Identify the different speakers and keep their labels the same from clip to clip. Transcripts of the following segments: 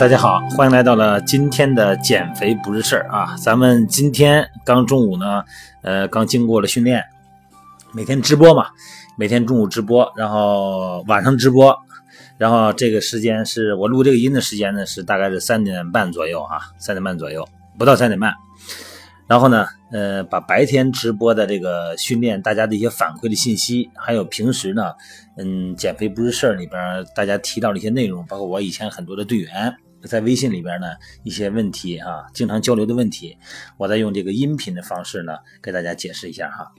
Speaker 1: 大家好，欢迎来到了今天的减肥不是事儿啊！咱们今天刚中午呢，呃，刚经过了训练，每天直播嘛，每天中午直播，然后晚上直播，然后这个时间是我录这个音的时间呢，是大概是三点半左右啊，三点半左右，不到三点半。然后呢，呃，把白天直播的这个训练，大家的一些反馈的信息，还有平时呢。嗯，减肥不是事儿里边大家提到的一些内容，包括我以前很多的队员在微信里边呢一些问题啊，经常交流的问题，我在用这个音频的方式呢给大家解释一下哈。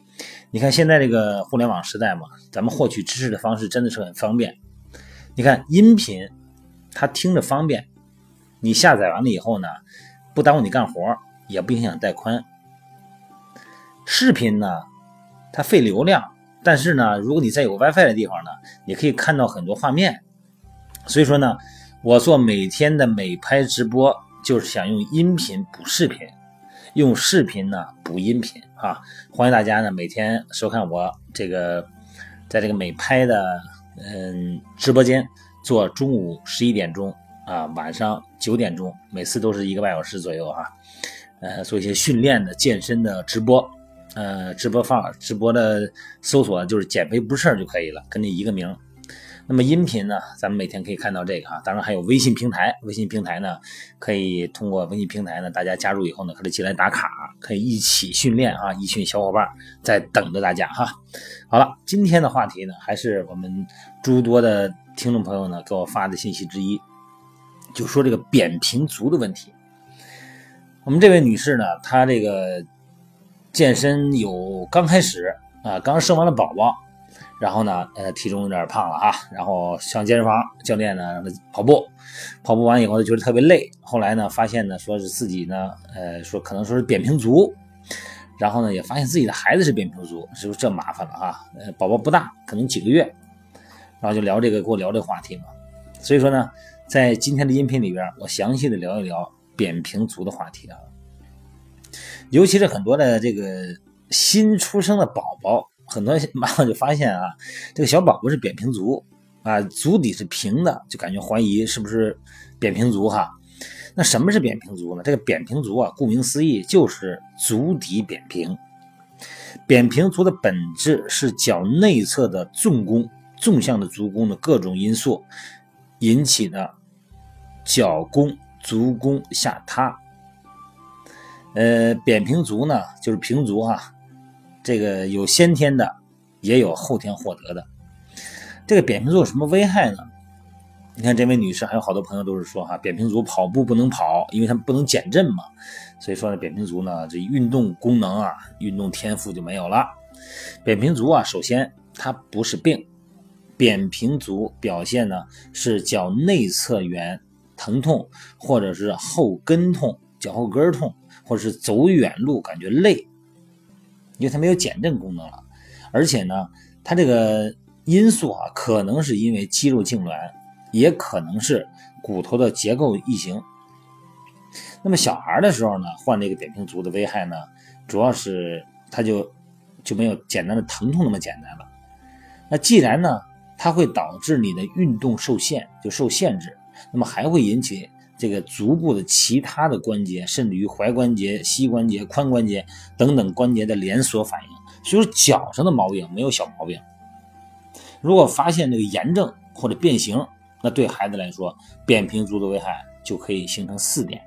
Speaker 1: 你看现在这个互联网时代嘛，咱们获取知识的方式真的是很方便。你看音频，它听着方便，你下载完了以后呢，不耽误你干活，也不影响带宽。视频呢，它费流量。但是呢，如果你在有 WiFi 的地方呢，你可以看到很多画面。所以说呢，我做每天的美拍直播，就是想用音频补视频，用视频呢补音频啊。欢迎大家呢每天收看我这个在这个美拍的嗯直播间，做中午十一点钟啊，晚上九点钟，每次都是一个半小时左右哈。呃，做一些训练的健身的直播。呃，直播放直播的搜索就是“减肥不是事儿”就可以了，跟你一个名。那么音频呢，咱们每天可以看到这个哈，当然还有微信平台，微信平台呢可以通过微信平台呢，大家加入以后呢，可以进来打卡，可以一起训练啊，一群小伙伴在等着大家哈。好了，今天的话题呢，还是我们诸多的听众朋友呢给我发的信息之一，就说这个扁平足的问题。我们这位女士呢，她这个。健身有刚开始啊，刚生完了宝宝，然后呢，呃，体重有点胖了哈，然后上健身房，教练呢让他跑步，跑步完以后他觉得特别累，后来呢发现呢说是自己呢，呃，说可能说是扁平足，然后呢也发现自己的孩子是扁平足，是不是这麻烦了哈？呃，宝宝不大，可能几个月，然后就聊这个，跟我聊这个话题嘛。所以说呢，在今天的音频里边，我详细的聊一聊扁平足的话题啊。尤其是很多的这个新出生的宝宝，很多妈妈就发现啊，这个小宝宝是扁平足啊，足底是平的，就感觉怀疑是不是扁平足哈。那什么是扁平足呢？这个扁平足啊，顾名思义就是足底扁平。扁平足的本质是脚内侧的纵弓，纵向的足弓的各种因素引起的脚弓、足弓下塌。呃，扁平足呢，就是平足哈，这个有先天的，也有后天获得的。这个扁平足有什么危害呢？你看这位女士，还有好多朋友都是说哈，扁平足跑步不能跑，因为他们不能减震嘛。所以说呢，扁平足呢，这运动功能啊，运动天赋就没有了。扁平足啊，首先它不是病，扁平足表现呢是脚内侧缘疼痛，或者是后跟痛，脚后跟痛。或者是走远路感觉累，因为它没有减震功能了，而且呢，它这个因素啊，可能是因为肌肉痉挛，也可能是骨头的结构异形。那么小孩的时候呢，患这个扁平足的危害呢，主要是它就就没有简单的疼痛那么简单了。那既然呢，它会导致你的运动受限，就受限制，那么还会引起。这个足部的其他的关节，甚至于踝关节、膝关节、髋关节等等关节的连锁反应，所以说脚上的毛病没有小毛病。如果发现这个炎症或者变形，那对孩子来说，扁平足的危害就可以形成四点。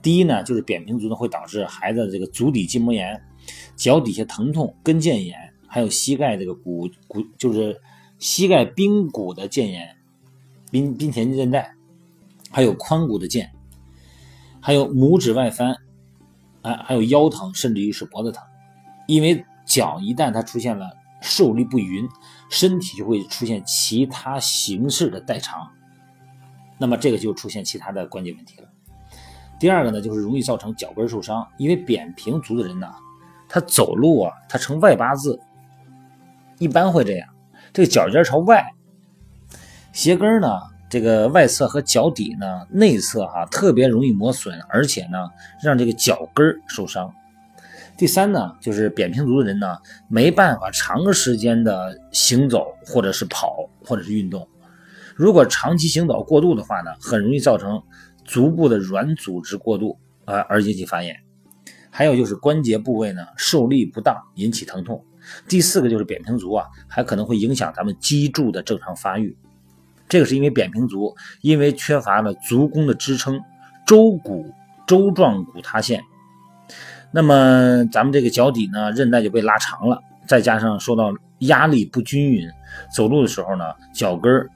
Speaker 1: 第一呢，就是扁平足呢会导致孩子这个足底筋膜炎、脚底下疼痛、跟腱炎，还有膝盖这个骨骨就是膝盖髌骨的腱炎、髌髌前韧带。还有髋骨的腱，还有拇指外翻，哎，还有腰疼，甚至于是脖子疼。因为脚一旦它出现了受力不匀，身体就会出现其他形式的代偿，那么这个就出现其他的关节问题了。第二个呢，就是容易造成脚跟受伤，因为扁平足的人呢，他走路啊，他呈外八字，一般会这样，这个脚尖朝外，鞋跟呢。这个外侧和脚底呢，内侧哈特别容易磨损，而且呢，让这个脚跟受伤。第三呢，就是扁平足的人呢，没办法长时间的行走，或者是跑，或者是运动。如果长期行走过度的话呢，很容易造成足部的软组织过度啊而引起发炎。还有就是关节部位呢受力不当引起疼痛。第四个就是扁平足啊，还可能会影响咱们脊柱的正常发育。这个是因为扁平足，因为缺乏了足弓的支撑，舟骨舟状骨塌陷。那么咱们这个脚底呢，韧带就被拉长了，再加上受到压力不均匀，走路的时候呢，脚跟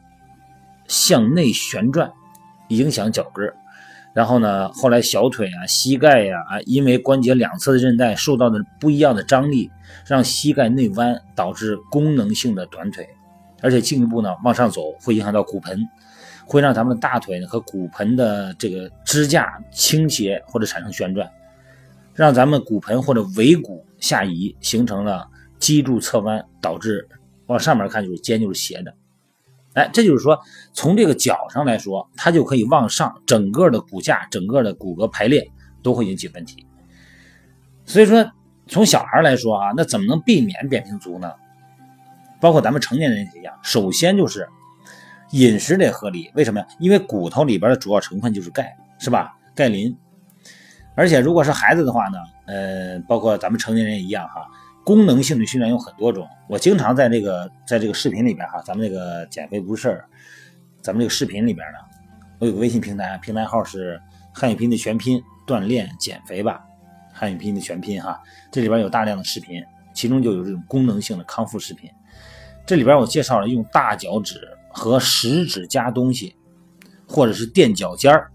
Speaker 1: 向内旋转，影响脚跟然后呢，后来小腿啊、膝盖呀啊，因为关节两侧的韧带受到的不一样的张力，让膝盖内弯，导致功能性的短腿，而且进一步呢往上走，会影响到骨盆，会让咱们的大腿和骨盆的这个支架倾斜或者产生旋转，让咱们骨盆或者尾骨下移，形成了脊柱侧弯，导致往上面看就是肩就是斜的。哎，这就是说，从这个脚上来说，它就可以往上，整个的骨架、整个的骨骼排列都会引起问题。所以说，从小孩来说啊，那怎么能避免扁平足呢？包括咱们成年人也一样，首先就是饮食得合理。为什么呀？因为骨头里边的主要成分就是钙，是吧？钙磷。而且如果是孩子的话呢，呃，包括咱们成年人一样哈。功能性的训练有很多种，我经常在这个在这个视频里边哈，咱们这个减肥不是事儿，咱们这个视频里边呢，我有个微信平台，平台号是汉语拼音的全拼锻炼减肥吧，汉语拼音的全拼哈，这里边有大量的视频，其中就有这种功能性的康复视频，这里边我介绍了用大脚趾和食指夹东西，或者是垫脚尖儿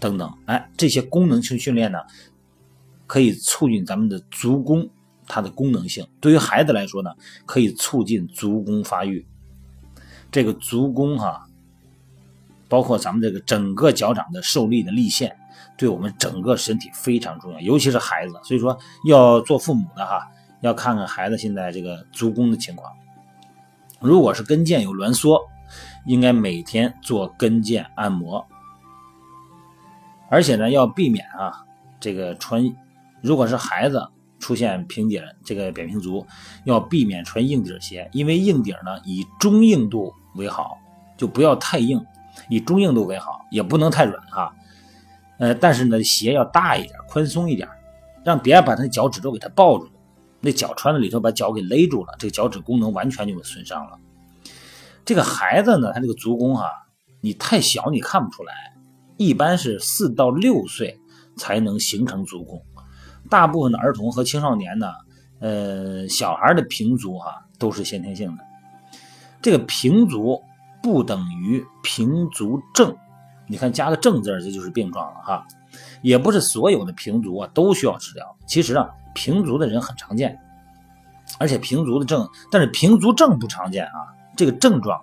Speaker 1: 等等，哎，这些功能性训练呢，可以促进咱们的足弓。它的功能性对于孩子来说呢，可以促进足弓发育。这个足弓哈，包括咱们这个整个脚掌的受力的力线，对我们整个身体非常重要，尤其是孩子。所以说，要做父母的哈，要看看孩子现在这个足弓的情况。如果是跟腱有挛缩，应该每天做跟腱按摩。而且呢，要避免啊，这个穿，如果是孩子。出现平底这个扁平足，要避免穿硬底鞋，因为硬底呢以中硬度为好，就不要太硬，以中硬度为好，也不能太软哈。呃，但是呢鞋要大一点，宽松一点，让别人把他的脚趾头给他抱住，那脚穿在里头把脚给勒住了，这个脚趾功能完全就给损伤了。这个孩子呢，他这个足弓哈，你太小你看不出来，一般是四到六岁才能形成足弓。大部分的儿童和青少年呢，呃，小孩的平足哈都是先天性的。这个平足不等于平足症，你看加个正字这就是病状了哈。也不是所有的平足啊都需要治疗。其实啊，平足的人很常见，而且平足的症，但是平足症不常见啊。这个症状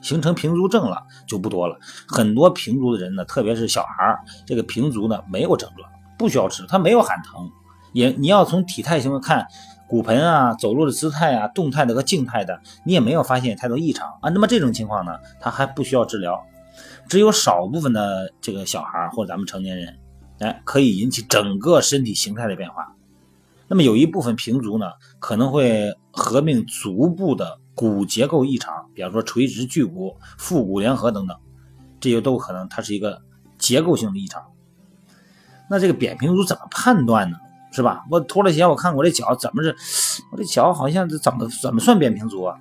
Speaker 1: 形成平足症了就不多了。很多平足的人呢，特别是小孩这个平足呢没有症状，不需要治，他没有喊疼。也你要从体态型看，骨盆啊、走路的姿态啊、动态的和静态的，你也没有发现太多异常啊。那么这种情况呢，他还不需要治疗，只有少部分的这个小孩或咱们成年人，哎，可以引起整个身体形态的变化。那么有一部分平足呢，可能会合并足部的骨结构异常，比方说垂直距骨、腹股联合等等，这些都可能它是一个结构性的异常。那这个扁平足怎么判断呢？是吧？我脱了鞋，我看我这脚怎么是？我这脚好像怎么怎么算扁平足啊？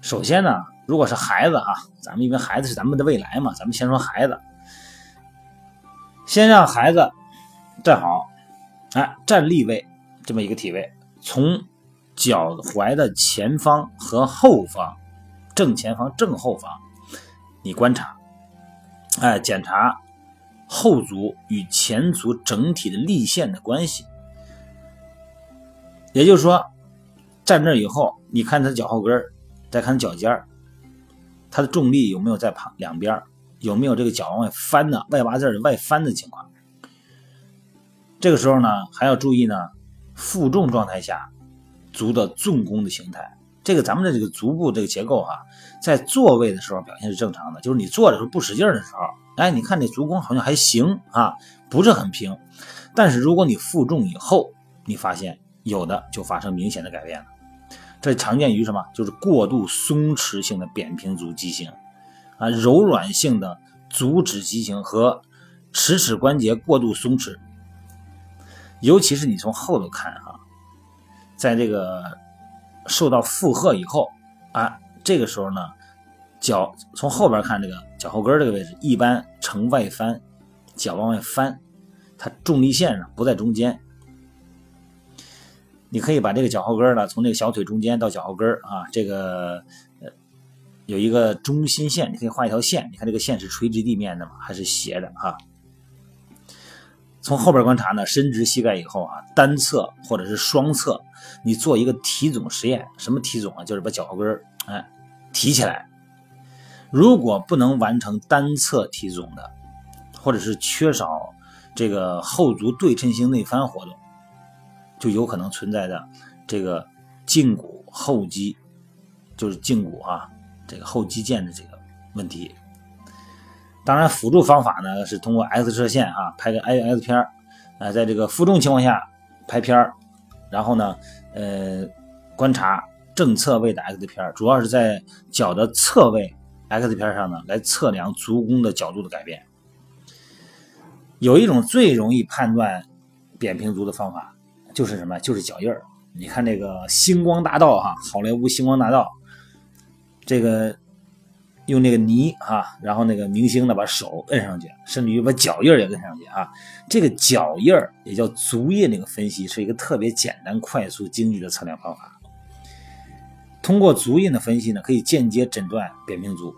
Speaker 1: 首先呢，如果是孩子啊，咱们因为孩子是咱们的未来嘛，咱们先说孩子，先让孩子站好，哎，站立位这么一个体位，从脚踝的前方和后方，正前方、正后方，你观察，哎，检查。后足与前足整体的力线的关系，也就是说，站这以后，你看他脚后跟再看脚尖他的重力有没有在旁两边有没有这个脚往外翻的外八字的外翻的情况？这个时候呢，还要注意呢，负重状态下足的纵弓的形态。这个咱们的这个足部这个结构哈，在坐位的时候表现是正常的，就是你坐的时候不使劲的时候。哎，你看这足弓好像还行啊，不是很平。但是如果你负重以后，你发现有的就发生明显的改变了。这常见于什么？就是过度松弛性的扁平足畸形啊，柔软性的足趾畸形和尺尺关节过度松弛，尤其是你从后头看哈，在这个受到负荷以后啊，这个时候呢，脚从后边看这个脚后跟这个位置一般呈外翻，脚往外翻，它重力线上不在中间。你可以把这个脚后跟呢，从这个小腿中间到脚后跟啊，这个呃有一个中心线，你可以画一条线。你看这个线是垂直地面的吗？还是斜的哈？从后边观察呢，伸直膝盖以后啊，单侧或者是双侧，你做一个提踵实验。什么提踵啊？就是把脚后跟哎提起来。如果不能完成单侧提踵的，或者是缺少这个后足对称性内翻活动。就有可能存在的这个胫骨后肌，就是胫骨啊，这个后肌腱的这个问题。当然，辅助方法呢是通过 X 射线啊拍个 X 片儿，啊，在这个负重情况下拍片儿，然后呢，呃，观察正侧位的 X 片儿，主要是在脚的侧位 X 片上呢来测量足弓的角度的改变。有一种最容易判断扁平足的方法。就是什么？就是脚印儿。你看那个《星光大道》哈，好莱坞《星光大道》，这个用那个泥啊，然后那个明星呢把手摁上去，甚至于把脚印也摁上去啊。这个脚印也叫足印，那个分析是一个特别简单、快速、经济的测量方法。通过足印的分析呢，可以间接诊断扁平足，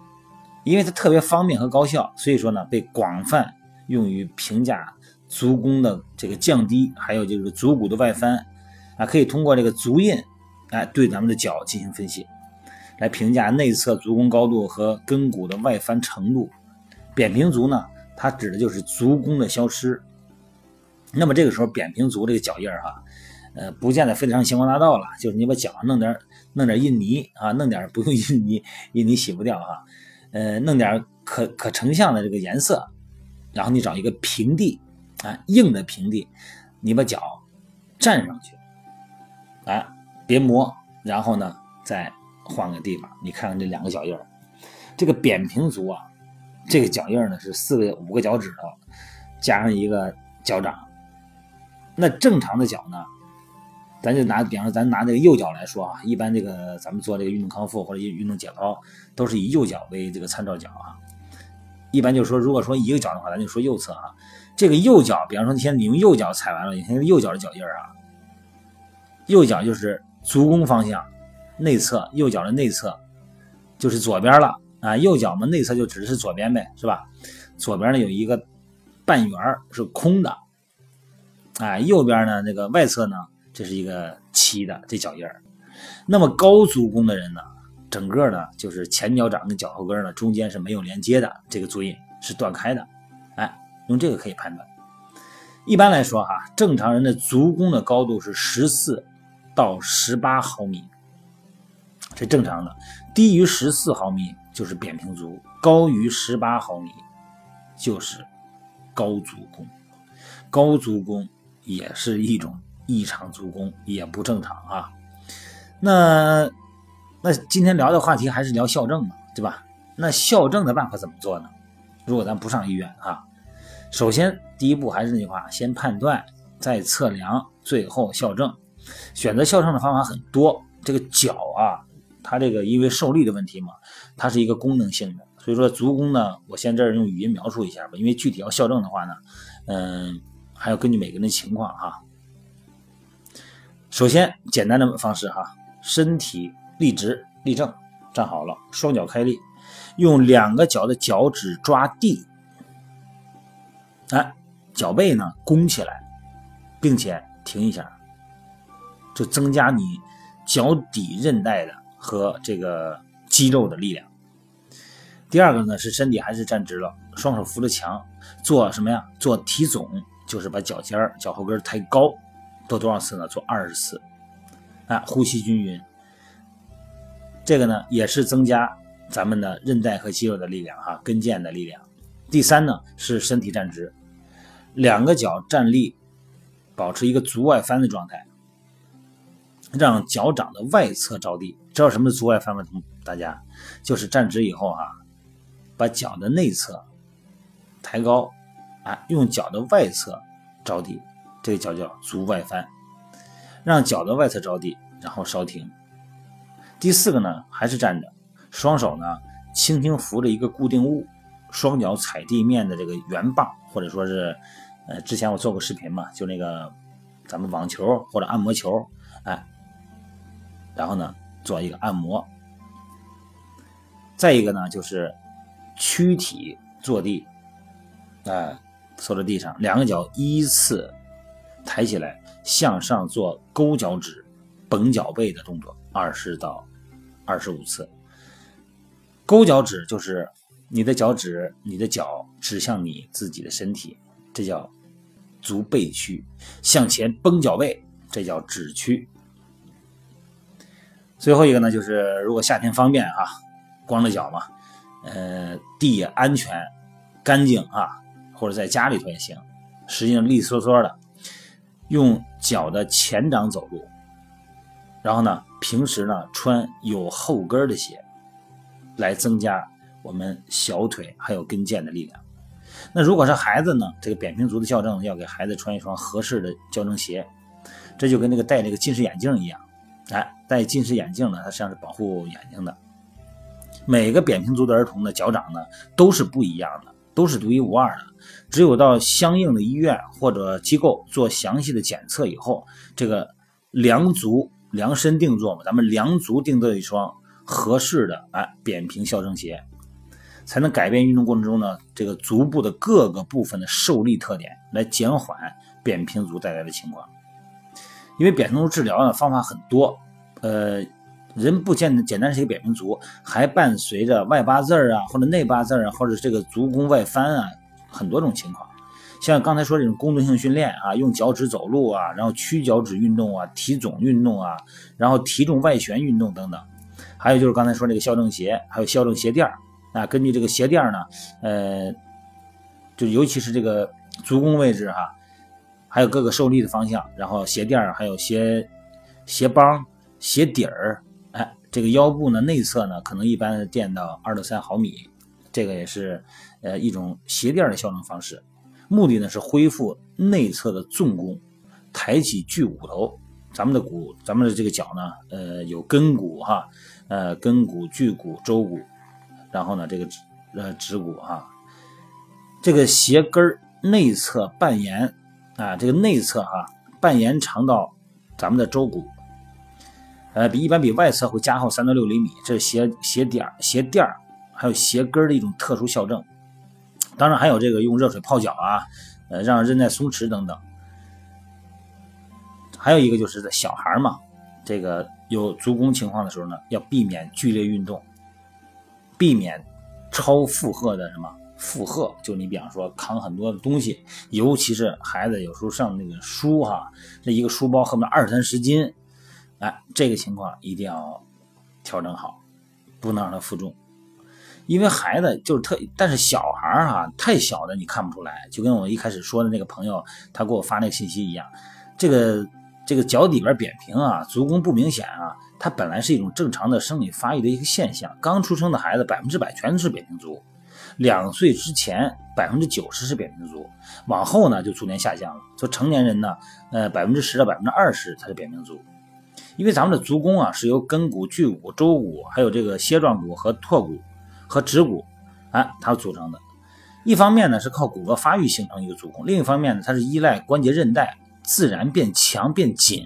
Speaker 1: 因为它特别方便和高效，所以说呢被广泛用于评价。足弓的这个降低，还有就是足骨的外翻，啊，可以通过这个足印，哎，对咱们的脚进行分析，来评价内侧足弓高度和跟骨的外翻程度。扁平足呢，它指的就是足弓的消失。那么这个时候，扁平足这个脚印儿哈，呃，不见得非得上星光大道了，就是你把脚上弄点弄点印泥啊，弄点 不用印泥，印泥洗不掉哈，呃，弄点可可成像的这个颜色，然后你找一个平地。啊，硬的平地，你把脚站上去，啊，别磨，然后呢，再换个地方，你看看这两个脚印儿，这个扁平足啊，这个脚印儿呢是四个五个脚趾头加上一个脚掌，那正常的脚呢，咱就拿，比方说咱拿这个右脚来说啊，一般这个咱们做这个运动康复或者运动解剖，都是以右脚为这个参照脚啊，一般就是说，如果说一个脚的话，咱就说右侧啊。这个右脚，比方说，你现在你用右脚踩完了，你看右脚的脚印啊，右脚就是足弓方向内侧，右脚的内侧就是左边了啊。右脚嘛，内侧就指的是左边呗，是吧？左边呢有一个半圆是空的，啊，右边呢那个外侧呢，这是一个齐的这脚印。那么高足弓的人呢，整个呢就是前脚掌跟脚后跟呢中间是没有连接的，这个足印是断开的。哎用这个可以判断。一般来说，哈，正常人的足弓的高度是十四到十八毫米，这正常的。低于十四毫米就是扁平足，高于十八毫米就是高足弓。高足弓也是一种异常足弓，也不正常啊。那那今天聊的话题还是聊校正嘛，对吧？那校正的办法怎么做呢？如果咱不上医院啊？首先，第一步还是那句话，先判断，再测量，最后校正。选择校正的方法很多。这个脚啊，它这个因为受力的问题嘛，它是一个功能性的。所以说足弓呢，我先这儿用语音描述一下吧。因为具体要校正的话呢，嗯，还要根据每个人的情况哈。首先，简单的方式哈，身体立直立正，站好了，双脚开立，用两个脚的脚趾抓地。哎，脚背呢弓起来，并且停一下，就增加你脚底韧带的和这个肌肉的力量。第二个呢是身体还是站直了，双手扶着墙，做什么呀？做提踵，就是把脚尖脚后跟抬高，做多少次呢？做二十次。啊，呼吸均匀。这个呢也是增加咱们的韧带和肌肉的力量哈，跟腱的力量。第三呢是身体站直，两个脚站立，保持一个足外翻的状态，让脚掌的外侧着地。知道什么是足外翻吗？大家就是站直以后啊，把脚的内侧抬高，啊，用脚的外侧着地，这个脚叫足外翻，让脚的外侧着地，然后稍停。第四个呢，还是站着，双手呢轻轻扶着一个固定物，双脚踩地面的这个圆棒，或者说是，呃，之前我做过视频嘛，就那个咱们网球或者按摩球，哎，然后呢做一个按摩。再一个呢，就是躯体坐地，哎，坐在地上，两个脚依次抬起来，向上做勾脚趾、绷脚背的动作，二十到。二十五次，勾脚趾就是你的脚趾，你的脚指向你自己的身体，这叫足背屈；向前绷脚背，这叫趾屈。最后一个呢，就是如果夏天方便啊，光着脚嘛，呃，地也安全、干净啊，或者在家里头也行，实际上利索索的，用脚的前掌走路。然后呢，平时呢穿有后跟的鞋，来增加我们小腿还有跟腱的力量。那如果是孩子呢，这个扁平足的校正要给孩子穿一双合适的校正鞋，这就跟那个戴那个近视眼镜一样。哎，戴近视眼镜呢，它实际上是保护眼睛的。每个扁平足的儿童的脚掌呢都是不一样的，都是独一无二的。只有到相应的医院或者机构做详细的检测以后，这个量足。量身定做嘛，咱们量足定做一双合适的哎扁平校正鞋，才能改变运动过程中呢这个足部的各个部分的受力特点，来减缓扁平足带来的情况。因为扁平足治疗呢方法很多，呃，人不简简单是一个扁平足，还伴随着外八字啊，或者内八字啊，或者这个足弓外翻啊，很多种情况。像刚才说这种功能性训练啊，用脚趾走路啊，然后屈脚趾运动啊，体总运动啊，然后提重外旋运动等等，还有就是刚才说那个校正鞋，还有校正鞋垫啊，根据这个鞋垫呢，呃，就尤其是这个足弓位置哈，还有各个受力的方向，然后鞋垫还有鞋鞋帮、鞋底儿，哎，这个腰部呢内侧呢可能一般垫到二到三毫米，这个也是呃一种鞋垫的校正方式。目的呢是恢复内侧的纵弓，抬起巨骨头。咱们的骨，咱们的这个脚呢，呃，有根骨哈，呃，根骨、距骨、舟骨，然后呢，这个呃指骨哈，这个鞋跟内侧半延啊，这个内侧哈半延长到咱们的舟骨，呃，比一般比外侧会加厚三到六厘米。这是鞋鞋底、鞋垫还有鞋跟的一种特殊校正。当然还有这个用热水泡脚啊，呃，让韧带松弛等等。还有一个就是在小孩嘛，这个有足弓情况的时候呢，要避免剧烈运动，避免超负荷的什么负荷，就你比方说扛很多的东西，尤其是孩子有时候上那个书哈，这一个书包后面二三十斤，哎，这个情况一定要调整好，不能让他负重。因为孩子就是特，但是小孩儿哈太小的你看不出来，就跟我一开始说的那个朋友他给我发那个信息一样，这个这个脚底边扁平啊，足弓不明显啊，它本来是一种正常的生理发育的一个现象。刚出生的孩子百分之百全是扁平足，两岁之前百分之九十是扁平足，往后呢就逐年下降了。说成年人呢，呃百分之十到百分之二十才是扁平足，因为咱们的足弓啊是由根骨、距骨、舟骨，还有这个楔状骨和拓骨。和趾骨，哎，它组成的。一方面呢是靠骨骼发育形成一个足弓，另一方面呢它是依赖关节韧带自然变强变紧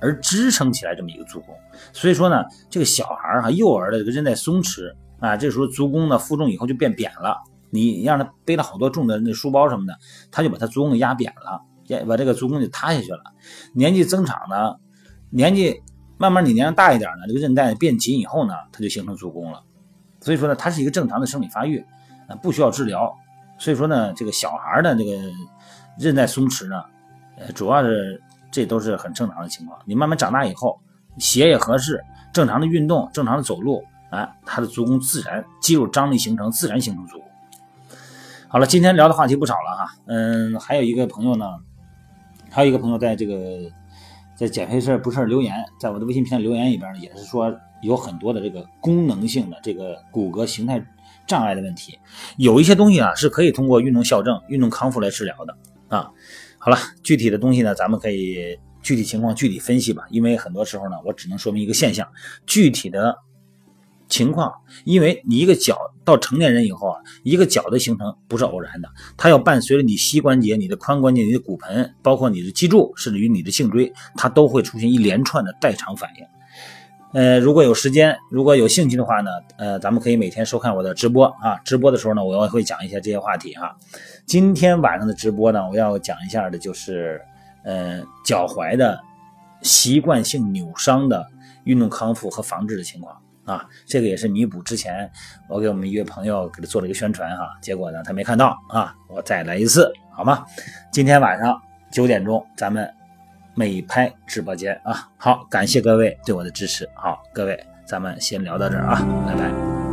Speaker 1: 而支撑起来这么一个足弓。所以说呢，这个小孩儿哈，幼儿的这个韧带松弛啊，这时候足弓呢负重以后就变扁了。你让他背了好多重的那书包什么的，他就把他足弓给压扁了，压把这个足弓就塌下去了。年纪增长呢，年纪慢慢你年龄大一点呢，这个韧带变紧以后呢，它就形成足弓了。所以说呢，它是一个正常的生理发育，啊，不需要治疗。所以说呢，这个小孩的这个韧带松弛呢，呃，主要是这都是很正常的情况。你慢慢长大以后，鞋也合适，正常的运动，正常的走路，啊，他的足弓自然肌肉张力形成，自然形成足弓。好了，今天聊的话题不少了哈，嗯，还有一个朋友呢，还有一个朋友在这个在减肥事儿不是留言，在我的微信平台留言里边呢，也是说有很多的这个功能性的这个骨骼形态障碍的问题，有一些东西啊是可以通过运动校正、运动康复来治疗的啊。好了，具体的东西呢，咱们可以具体情况具体分析吧，因为很多时候呢，我只能说明一个现象，具体的。情况，因为你一个脚到成年人以后啊，一个脚的形成不是偶然的，它要伴随着你膝关节、你的髋关节、你的骨盆，包括你的脊柱，甚至于你的颈椎，它都会出现一连串的代偿反应。呃，如果有时间，如果有兴趣的话呢，呃，咱们可以每天收看我的直播啊。直播的时候呢，我也会讲一些这些话题哈。今天晚上的直播呢，我要讲一下的就是，呃，脚踝的习惯性扭伤的运动康复和防治的情况。啊，这个也是弥补之前我给我们一位朋友给他做了一个宣传哈，结果呢他没看到啊，我再来一次好吗？今天晚上九点钟咱们美拍直播间啊，好，感谢各位对我的支持，好，各位咱们先聊到这儿啊，拜拜。